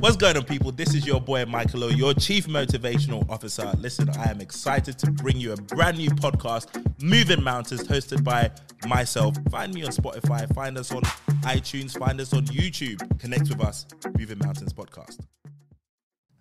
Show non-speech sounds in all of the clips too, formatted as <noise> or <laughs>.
What's going on, people? This is your boy Michael O, your Chief Motivational Officer. Listen, I am excited to bring you a brand new podcast, Moving Mountains, hosted by myself. Find me on Spotify, find us on iTunes, find us on YouTube. Connect with us, Moving Mountains Podcast.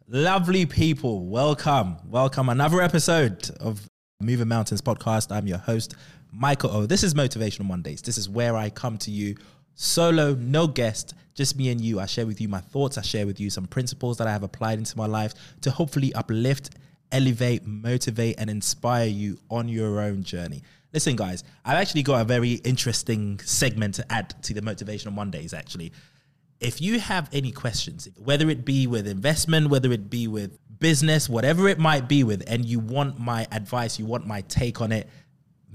Lovely people, welcome, welcome. Another episode of Moving Mountains Podcast. I'm your host, Michael O. This is Motivational Mondays. This is where I come to you solo, no guest, just me and you. I share with you my thoughts. I share with you some principles that I have applied into my life to hopefully uplift, elevate, motivate, and inspire you on your own journey. Listen, guys, I've actually got a very interesting segment to add to the Motivational Mondays, actually. If you have any questions, whether it be with investment, whether it be with business, whatever it might be with, and you want my advice, you want my take on it,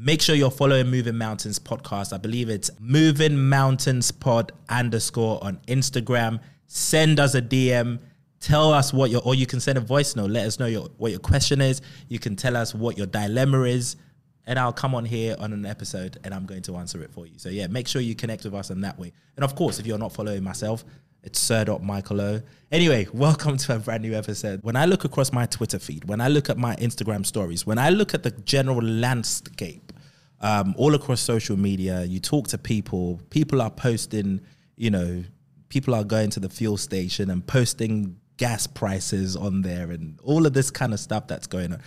Make sure you're following Moving Mountains podcast. I believe it's Moving Mountains Pod underscore on Instagram. Send us a DM. Tell us what your, or you can send a voice note. Let us know your, what your question is. You can tell us what your dilemma is, and I'll come on here on an episode and I'm going to answer it for you. So yeah, make sure you connect with us in that way. And of course, if you're not following myself, it's Sir Michael O. Anyway, <laughs> welcome to a brand new episode. When I look across my Twitter feed, when I look at my Instagram stories, when I look at the general landscape, um, all across social media, you talk to people, people are posting, you know, people are going to the fuel station and posting gas prices on there and all of this kind of stuff that's going on.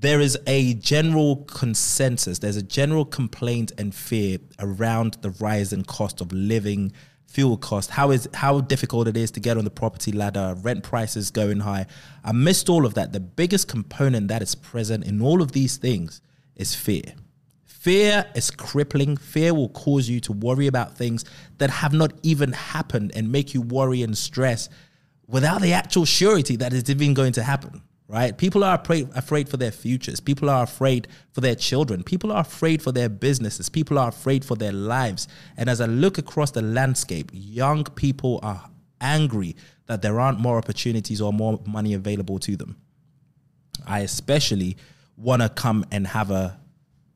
There is a general consensus, there's a general complaint and fear around the rise in cost of living fuel cost, how is how difficult it is to get on the property ladder, rent prices going high. Amidst all of that, the biggest component that is present in all of these things is fear. Fear is crippling. Fear will cause you to worry about things that have not even happened and make you worry and stress without the actual surety that it's even going to happen right? People are afraid, afraid for their futures. People are afraid for their children. People are afraid for their businesses. People are afraid for their lives. And as I look across the landscape, young people are angry that there aren't more opportunities or more money available to them. I especially want to come and have a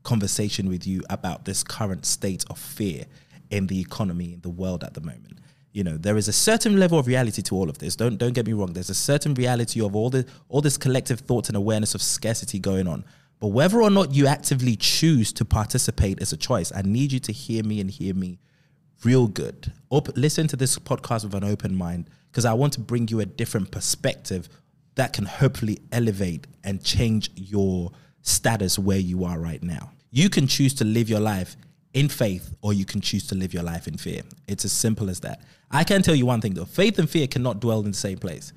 conversation with you about this current state of fear in the economy in the world at the moment. You know there is a certain level of reality to all of this. Don't don't get me wrong. There's a certain reality of all the all this collective thoughts and awareness of scarcity going on. But whether or not you actively choose to participate is a choice. I need you to hear me and hear me real good. Op- listen to this podcast with an open mind because i want to bring you a different perspective that can hopefully elevate and change your status where you are right now you can choose to live your life in faith or you can choose to live your life in fear. It's as simple as that. I can tell you one thing though faith and fear cannot dwell in the same place.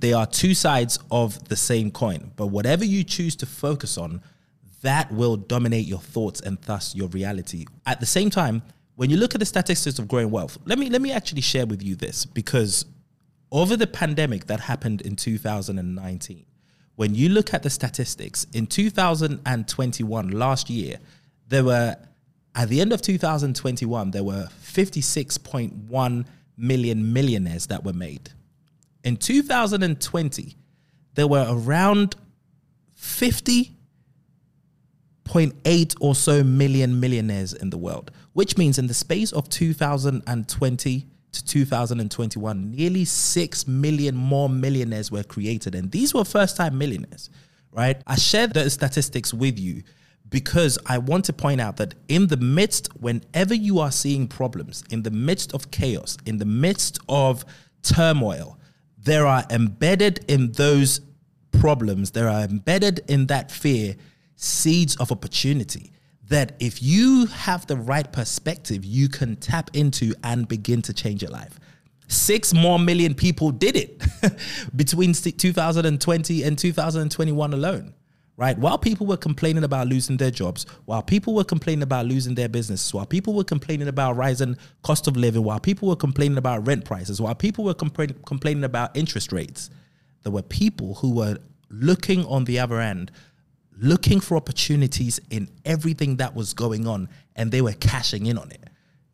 They are two sides of the same coin, but whatever you choose to focus on, that will dominate your thoughts and thus your reality. At the same time, when you look at the statistics of growing wealth, let me let me actually share with you this because over the pandemic that happened in 2019, when you look at the statistics in 2021 last year, there were at the end of 2021, there were 56.1 million millionaires that were made. In 2020, there were around 50.8 or so million millionaires in the world, which means in the space of 2020 to 2021, nearly 6 million more millionaires were created. And these were first time millionaires, right? I shared the statistics with you because I want to point out that in the midst, whenever you are seeing problems, in the midst of chaos, in the midst of turmoil, there are embedded in those problems, there are embedded in that fear seeds of opportunity that if you have the right perspective, you can tap into and begin to change your life. Six more million people did it <laughs> between 2020 and 2021 alone right? While people were complaining about losing their jobs, while people were complaining about losing their business, while people were complaining about rising cost of living, while people were complaining about rent prices, while people were compla- complaining about interest rates, there were people who were looking on the other end, looking for opportunities in everything that was going on, and they were cashing in on it.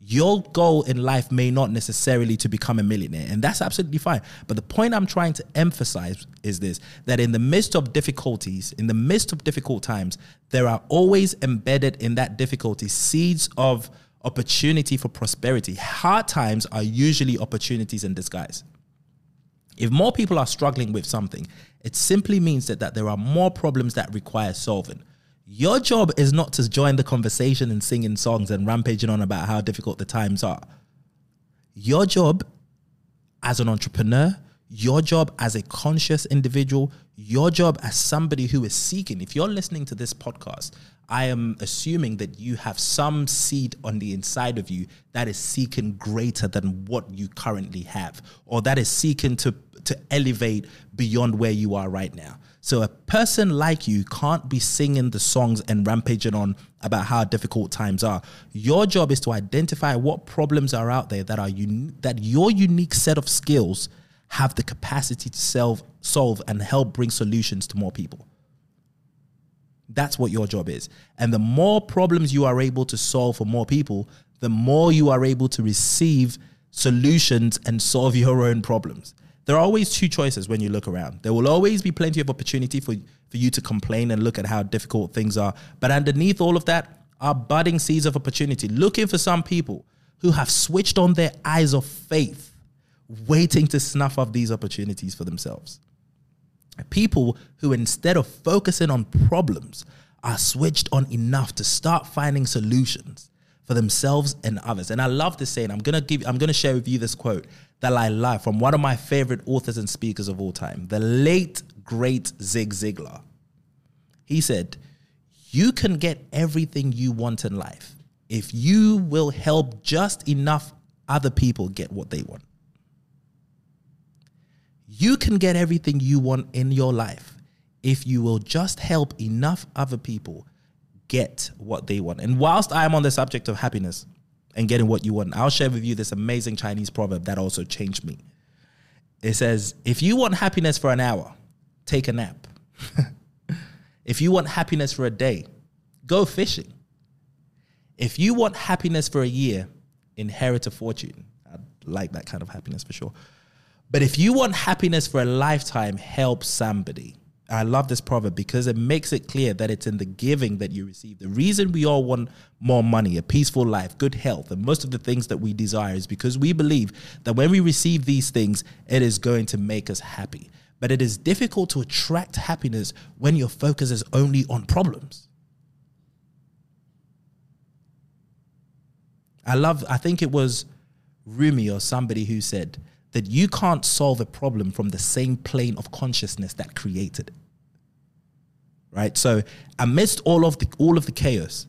Your goal in life may not necessarily to become a millionaire and that's absolutely fine. But the point i'm trying to emphasize is this that in the midst of difficulties in the midst of difficult times there are always embedded in that difficulty seeds of opportunity for prosperity. Hard times are usually opportunities in disguise If more people are struggling with something, it simply means that, that there are more problems that require solving. Your job is not to join the conversation and singing songs and rampaging on about how difficult the times are. Your job as an entrepreneur, your job as a conscious individual, your job as somebody who is seeking. If you're listening to this podcast, I am assuming that you have some seed on the inside of you that is seeking greater than what you currently have, or that is seeking to, to elevate beyond where you are right now. So a person like you can't be singing the songs and rampaging on about how difficult times are. Your job is to identify what problems are out there that are un- that your unique set of skills have the capacity to solve solve and help bring solutions to more people. That's what your job is. And the more problems you are able to solve for more people, the more you are able to receive solutions and solve <laughs> your own problems. There are always two choices when you look around. There will always be plenty of opportunity for, for you to complain and look at how difficult things are. But underneath all of that are budding seeds of opportunity, looking for some people who have switched on their eyes of faith, waiting to snuff up these opportunities for themselves people who instead of focusing on problems are switched on enough to start finding solutions for themselves and others. And I love this saying. I'm gonna give I'm gonna share with you this quote that I love from one of my favorite authors and speakers of all time, the late great Zig Ziglar. He said, You can get everything you want in life if you will help just enough other people get what they want. You can get everything you want in your life if you will just help enough other people get what they want. And whilst I am on the subject of happiness and getting what you want, I'll share with you this amazing Chinese proverb that also changed me. It says, if you want happiness for an hour, take a nap. <laughs> if you want happiness for a day, go fishing. If you want happiness for a year, inherit a fortune. I like that kind of happiness for sure. But if you want happiness for a lifetime, help somebody. I love this proverb because it makes it clear that it's in the giving that you receive. The reason we all want more money, a peaceful life, good health, and most of the things that we desire is because we believe that when we receive these things, it is going to make us happy. But it is difficult to attract happiness when your focus is only on problems. I love, I think it was Rumi or somebody who said, that you can't solve a problem from the same plane of consciousness that created it. Right? So amidst all of the all of the chaos,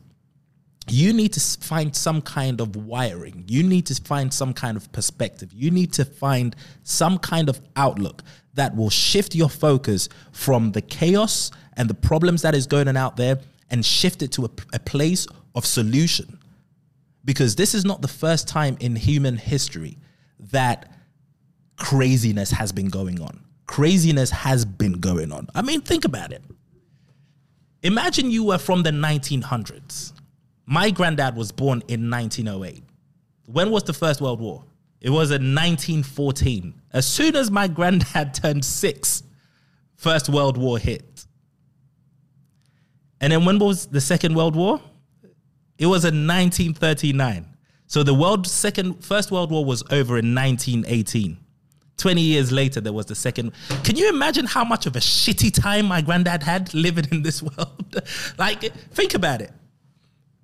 you need to find some kind of wiring. You need to find some kind of perspective. You need to find some kind of outlook that will shift your focus from the chaos and the problems that is going on out there and shift it to a, a place of solution. Because this is not the first time in human history that craziness has been going on. Craziness has been going on. I mean, think about it. Imagine you were from the 1900s. My granddad was born in 1908. When was the First World War? It was in 1914. As soon as my granddad <laughs> turned six, First World War hit. And then when was the Second World War? It was in 1939. So the world second first world war was over in 1918. 20 years later, there was the second. Can you imagine how much of a shitty time my granddad had living in this <laughs> world? like, think about it.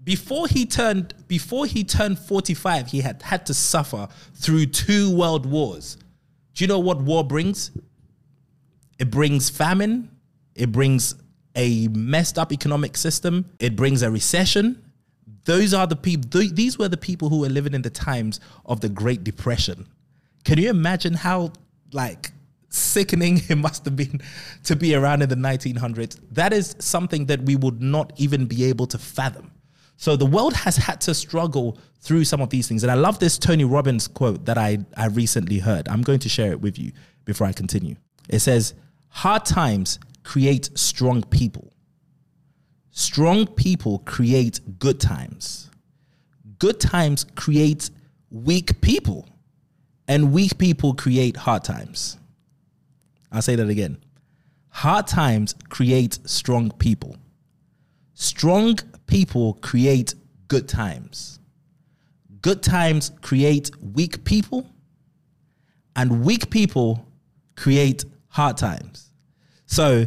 Before he turned, before he turned 45, he had had to suffer through two world wars. Do you know what war brings? It brings famine. It brings a messed up economic system. It brings a recession. Those are the people. These were the people who were living in the times of the Great Depression can you imagine how like sickening <laughs> it must have been to be around in the 1900s? That is something that we would not even be able to fathom. So the world has had to struggle through some of these things. And I love this Tony Robbins quote that I, I recently heard. I'm going to share it with you before I continue. It says, Hard times create strong people. Strong people create good times. Good times create weak people. And weak people create hard times. I'll say that again. Hard times create strong people. Strong people create good times. Good times create weak people. And weak people create hard times. So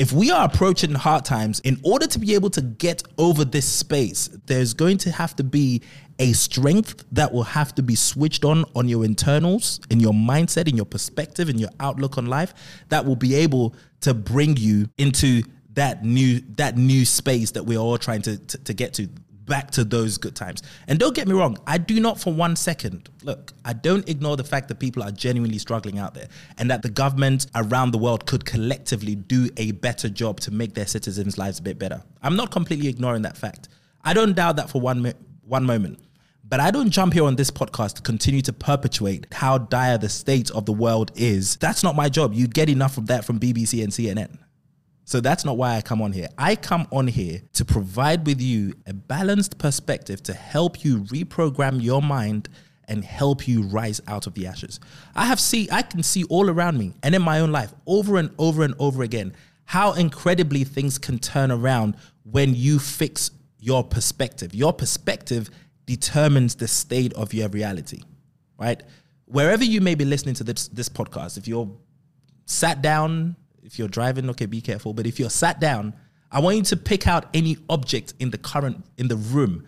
if we are approaching hard times, in order to be able to get over this space, there's going to have to be a strength that will have to be switched on on your internals, in your mindset, in your perspective, in your outlook on life, that will be able to bring you into that new that new space that we're all trying to, to, to get to back to those good times. And don't get me wrong, I do not for one second look, I don't ignore the fact that people are genuinely struggling out there and that the government around the world could collectively do a better job to make their citizens' lives a bit better. I'm not completely ignoring that fact. I don't doubt that for one one moment. But I don't jump here on this podcast to continue to perpetuate how dire the state of the world is. That's not my job. You'd get enough of that from BBC and CNN. So that's not why I come on here. I come on here to provide with you a balanced perspective to help you reprogram your mind and help you rise out of the ashes. I have see I can see all around me and in my own life over and over and over again how incredibly things can turn around when you fix your perspective. Your perspective determines the state of your reality, right? Wherever you may be listening to this this podcast, if you're sat down if you're driving, okay, be careful. But if you're sat down, I want you to pick out any object in the current in the room,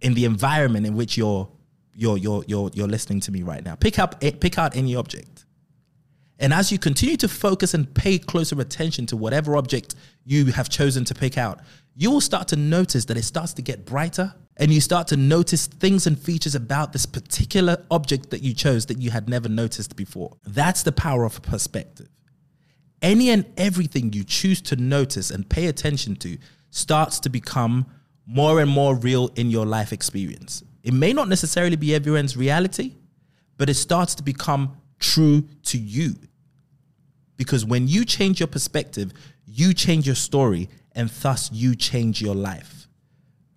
in the environment in which you're you're you're you're you're listening to me right now. Pick up pick out any object. And as you continue to focus and pay closer attention to whatever object you have chosen to pick out, you will start to notice that it starts to get brighter and you start to notice things and features about this particular object that you chose that you had never noticed before. That's the power of perspective any and everything you choose to notice and pay attention to starts to become more and more real in your life experience. It may not necessarily be everyone's reality, but it starts to become true to you. Because when you change your perspective, you change your story, and thus you change your life,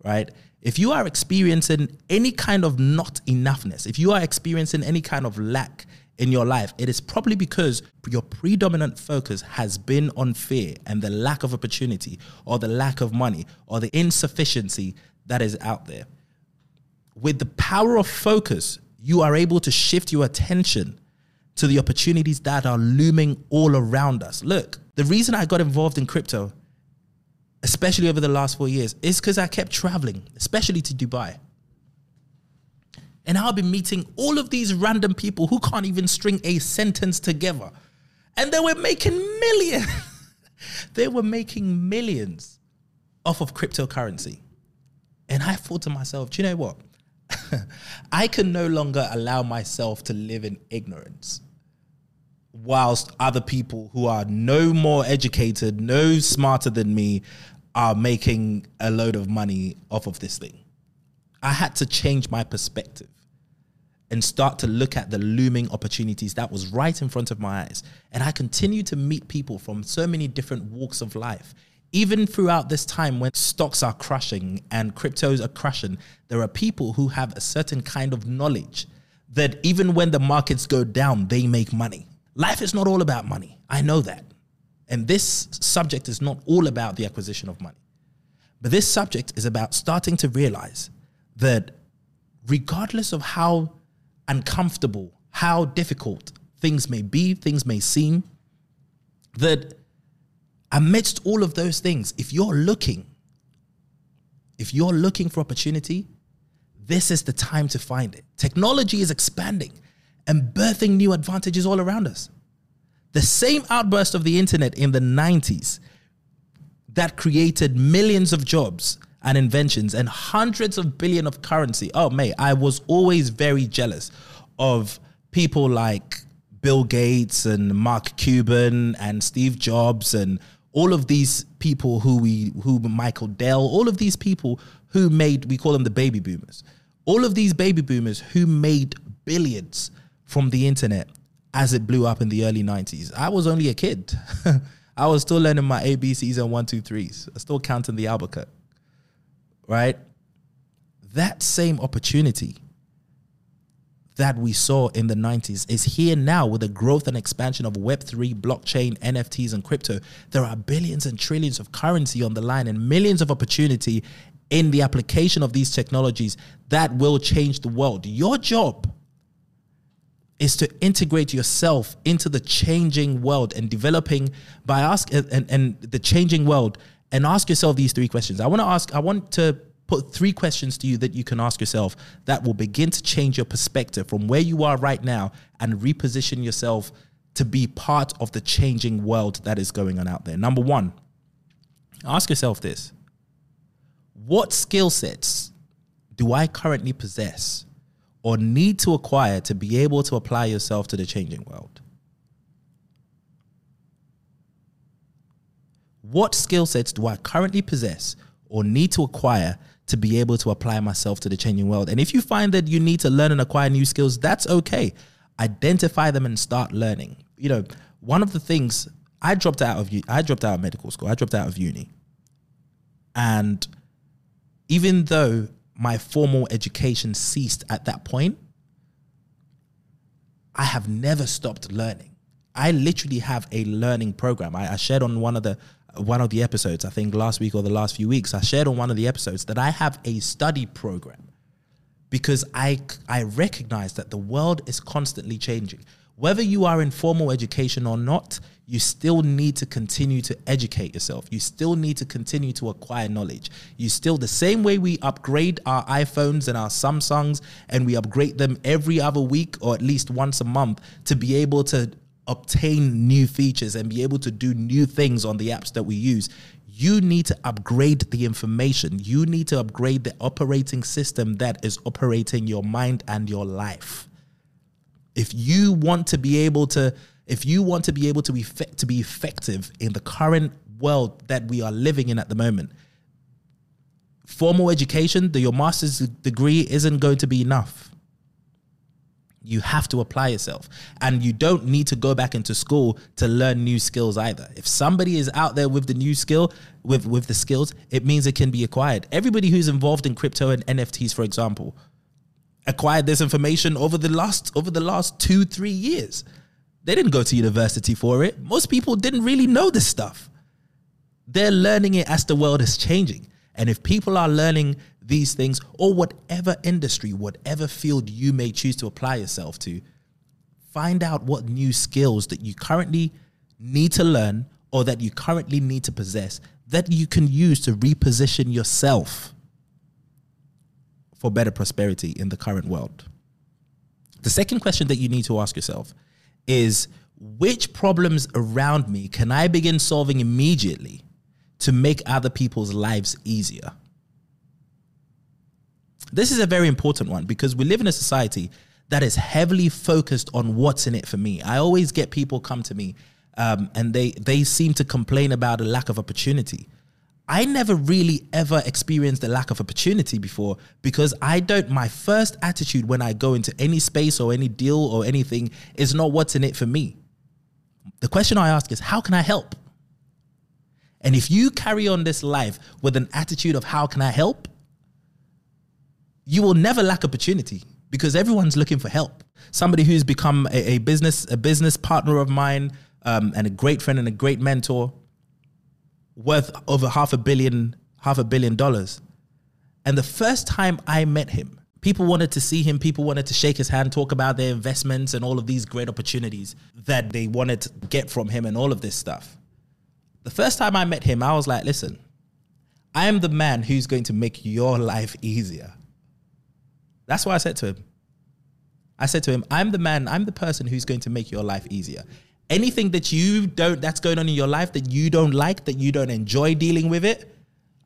right? If you are experiencing any kind of not enoughness, if you are experiencing any kind of lack, in your life, it is probably because your predominant focus has been on fear and the lack of opportunity or the lack of money or the insufficiency that is out there. With the power of focus, you are able to shift your attention to the opportunities that are looming all around us. Look, the reason I got involved in crypto, especially over the last four years, is because I kept traveling, especially to Dubai. And I'll be meeting all of these random people who can't even string a sentence together. And they were making millions. <laughs> they were making millions off of cryptocurrency. And I thought to myself, do you know what? <laughs> I can no longer allow myself to live in ignorance whilst other people who are no more educated, no smarter than me, are making a load of money off of this thing. I had to change my perspective and start to look at the looming opportunities that was right in front of my eyes. And I continue to meet people from so many different walks of life. Even throughout this time when stocks are crashing and cryptos are crashing, there are people who have a certain kind of knowledge that even when the markets go down, they make money. Life is not all about money. I know that. And this subject is not all about the acquisition of money. But this subject is about starting to realize that regardless of how uncomfortable, how difficult things may be, things may seem, that amidst all of those things, if you're looking, if you're looking for opportunity, this is the time to find it. Technology is expanding and birthing new advantages all around us. The same outburst of the internet in the 90s that created millions of jobs and inventions and hundreds of billion of currency. Oh, mate, I was always very jealous of people like Bill Gates and Mark Cuban and Steve Jobs and all of these people who we who Michael Dell, all of these people who made we call them the baby boomers. All of these baby boomers who made billions from the internet as it blew up in the early 90s. I was only a kid. <laughs> I was still learning my ABCs and one, two, threes. I still counting the alphabet right? That same opportunity that we saw in the 90s is here now with the growth and expansion of Web3, blockchain, NFTs, and crypto. There are billions and trillions of currency on the line and millions of opportunity in the application of these technologies that will change the world. Your job is to integrate yourself into the changing world and developing by ask and, and the changing world and ask yourself these three questions. I want to ask, I want to put three questions to you that you can ask yourself that will begin to change your perspective from where you are right now and reposition yourself to be part of the changing world that is going on out there. Number one, ask yourself this What skill sets do I currently possess or need to acquire to be able to apply yourself to the changing world? What skill sets do I currently possess or need to acquire to be able to apply myself to the changing world? And if you find that you need to learn and acquire new skills, that's okay. Identify them and start learning. You know, one of the things I dropped out of I dropped out of medical school. I dropped out of uni. And even though my formal education ceased at that point, I have never stopped learning. I literally have a learning program. I, I, shared on one of the one of the episodes, I think last week or the last few weeks, I shared on one of the episodes that I have a study program because I I recognize that the world is constantly changing. Whether you are in formal education or not, you still need to continue to educate yourself. You still need to continue to acquire knowledge. You still, the same way we upgrade our iPhones and our Samsungs and we upgrade them every other week or at least once a month to be able to obtain new features and be able to do new things on the apps that we use. You need to upgrade the information. You need to upgrade the operating system that is operating your mind and your life. If you want to be able to if you want to be able to be to be effective in the current world that we are living in at the moment, formal education, the, your master's degree isn't going to be enough. You have to apply yourself. And you don't need to go back into school to learn new skills either. If somebody is out there with the new skill, with, with the skills, it means it can be acquired. Everybody who's involved in crypto and NFTs, for example, acquired this information over the last over the last two, three years. They didn't go to university for it. Most people didn't really know this stuff. They're learning it as the world is changing. And if people are learning these things, or whatever industry, whatever field you may choose to apply yourself to, find out what new skills that you currently need to learn or that you currently need to possess that you can use to reposition yourself for better prosperity in the current world. The second question that you need to ask yourself is which problems around me can I begin solving immediately to make other people's lives easier? This is a very important one because we live in a society that is heavily focused on what's in it for me. I always get people come to me um, and they they seem to complain about a lack of opportunity. I never really ever experienced a lack of opportunity before because I don't, my first attitude when I go into any space or any deal or anything is not what's in it for me. The question I ask is, how can I help? And if you carry on this life with an attitude of how can I help, you will never lack opportunity because everyone's looking for help. Somebody who's become a, a business a business partner of mine um, and a great friend and a great mentor worth over half a billion, half a billion dollars. And the first time I met him, people wanted to see him, people wanted to shake his hand, talk about their investments and all of these great opportunities that they wanted to get from him and all of this stuff. The first time I met him, I was like, listen, I am the man who's going to make your life easier. That's what I said to him. I said to him, I'm the man, I'm the person who's going to make your life easier. Anything that you don't that's going on in your life that you don't like that you don't enjoy dealing with it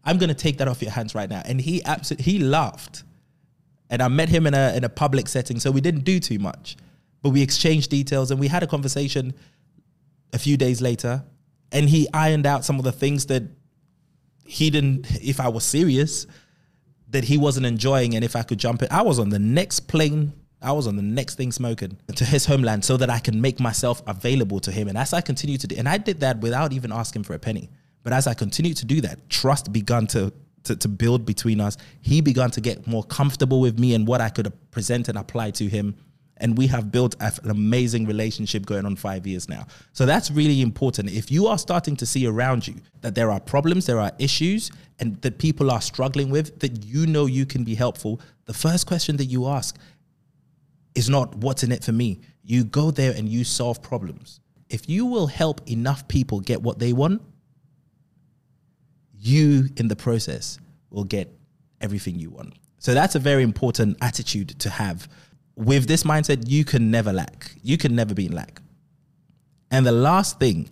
i'm going to take that off your hands right now. And he absolutely he laughed. And i met him in a in a public setting so we didn't do too much but we exchanged details and we had a conversation a few days later. And he ironed out some of the things that he didn't if i was serious that he wasn't enjoying and if i could jump it i was on the next plane I was on the next thing smoking to his homeland so that I can make myself available to him. And as I continued to do, and I did that without even asking for a penny. But as I continued to do that, trust began to, to, to build between us. He began to get more comfortable with me and what I could present and apply to him. And we have built an amazing relationship going on five years now. So that's really important. If you are starting to see around you that there are problems, there are issues, and that people are struggling with, that you know you can be helpful, the first question that you ask is not what's in it for me. You go there and you solve problems. If you will help enough people get what they want, you in the process will get everything you want. So that's a very important attitude to have. With this mindset, you can never lack. You can never be in lack. And the last thing,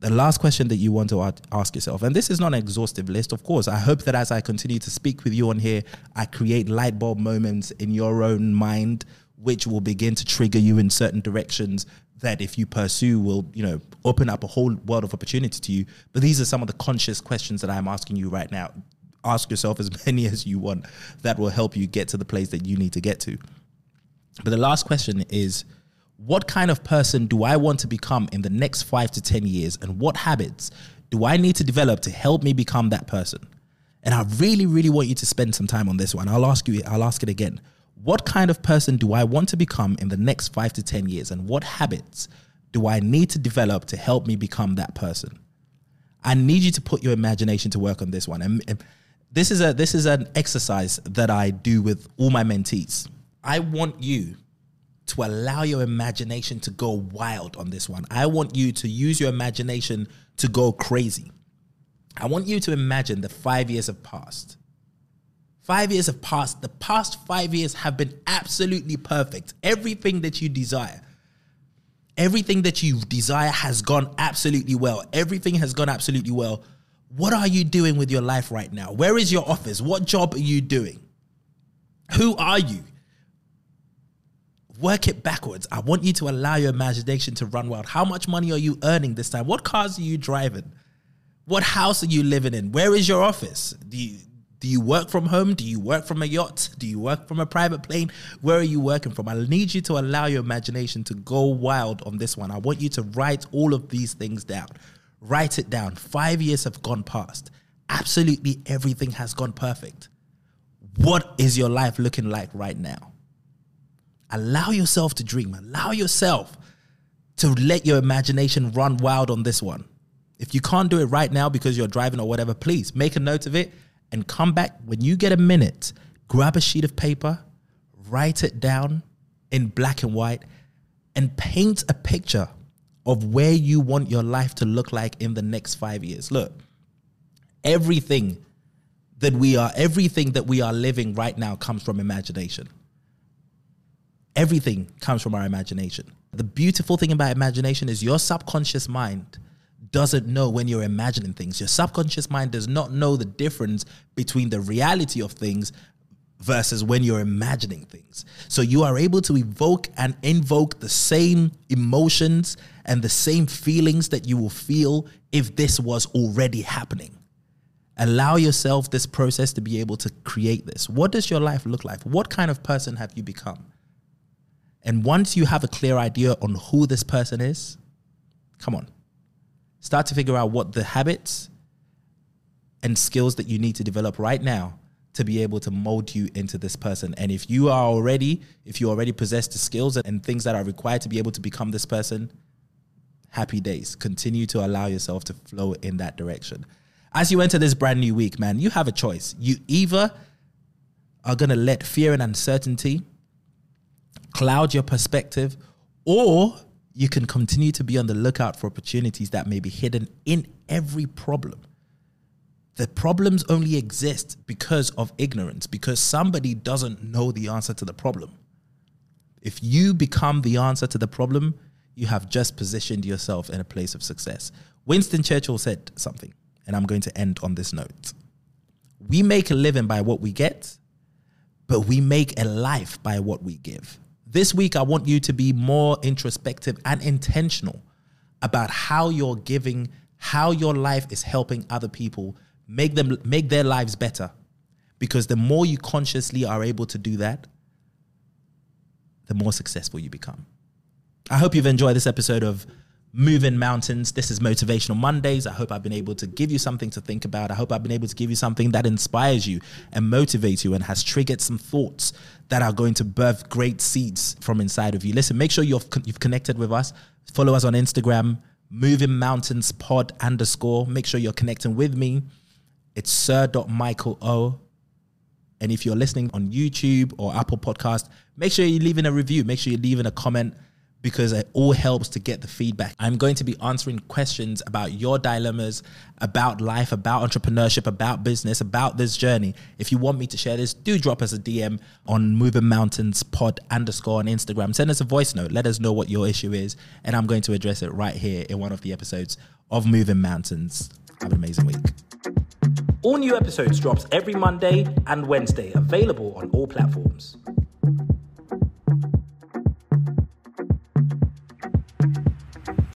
the last question that you want to ask yourself, and this is not an exhaustive list, of course. I hope that as I continue to speak with you on here, I create light bulb moments in your own mind, which will begin to trigger you in certain directions that if you pursue will you know open up a whole world of opportunity to you but these are some of the conscious questions that i'm asking you right now ask yourself as <laughs> many as you want that will help you get to the place that you need to get to but the last question is what kind of person do i want to become in the next 5 to 10 years and what habits do i need to develop to help me become that person and i really really want you to spend some time on this one i'll ask you i'll ask it again what kind of person do I want to become in the next five to 10 years? And what habits do I need to develop to help me become that person? I need you to put your imagination to work on this one. And this is a this is an exercise that I do with all my mentees. I want you to allow your imagination to go wild on this one. I want you to use your imagination to go crazy. I want you to imagine the 5 years have passed. Five years have passed. The past five years have been absolutely perfect. Everything that you desire, everything that you desire has gone absolutely well. Everything has gone absolutely well. What are you doing with your life right now? Where is your office? What job are you doing? Who are you? Work it backwards. I want you to allow your imagination to run wild. How much money are you earning this time? What cars are you driving? What house are you living in? Where is your office? Do you, do you work from home? Do you work from a yacht? Do you work from a private plane? Where are you working from? I need you to allow your imagination to go wild on this one. I want you to write all of these things down. Write it down. Five years have gone past. Absolutely everything has gone perfect. What is your life looking like right now? Allow yourself to dream. Allow yourself to let your imagination run wild on this one. If you can't do it right now because you're driving or whatever, please make a note of it and come back when you get a minute, grab a sheet of paper, write it down in black and white, and paint a picture of where you want your life to look like in the next five years. Look, everything that we are, everything that we are living right now comes from imagination. Everything comes from our imagination. The beautiful thing about imagination is your subconscious mind doesn't know when you're imagining things. Your subconscious mind does not know the difference between the reality of things versus when you're imagining things. So you are able to evoke and invoke the same emotions and the same feelings that you will feel if this was already happening. Allow yourself this process to be able to create this. What does your life look like? What kind of person have you become? And once you have a clear idea on who this person is, come on, Start to figure out what the habits and skills that you need to develop right now to be able to mold you into this person. And if you are already, if you already possess the skills and things that are required to be able to become this person, happy days. Continue to allow yourself to flow in that direction. As you enter this brand new week, man, you have a choice. You either are going to let fear and uncertainty cloud your perspective, or you can continue to be on the lookout for opportunities that may be hidden in every problem. The problems only exist because of ignorance, because somebody doesn't know the answer to the problem. If you become the answer to the problem, you have just positioned yourself in a place of success. Winston Churchill said something, and I'm going to end on this note. We make a living by what we get, but we make a life by what we give. This week, I want you to be more introspective and intentional about how you're giving, how your life is helping other people make them make their lives better. Because the more you consciously are able to do that, the more successful you become. I hope you've enjoyed this episode of moving mountains. This is Motivational Mondays. I hope I've been able to give you something to think about. I hope I've been able to give you something that inspires you and motivates you and has triggered some thoughts that are going to birth great seeds from inside of you. Listen, make sure you've, you've connected with us. Follow us on Instagram, Moving Mountains Pod underscore. Make sure you're connecting with me. It's sir.michael O And if you're listening on YouTube or Apple Podcast, make sure you're leaving a review. Make sure you're leaving a comment because it all helps to get the feedback. I'm going to be answering questions about your dilemmas, about life, about entrepreneurship, about business, about this journey. If you want me to share this, do drop us a DM on Moving Mountains Pod underscore on Instagram. Send us a voice note. Let us know what your issue is, and I'm going to address it right here in one of the episodes of Moving Mountains. Have an amazing week. All new episodes drops every Monday and Wednesday, available on all platforms.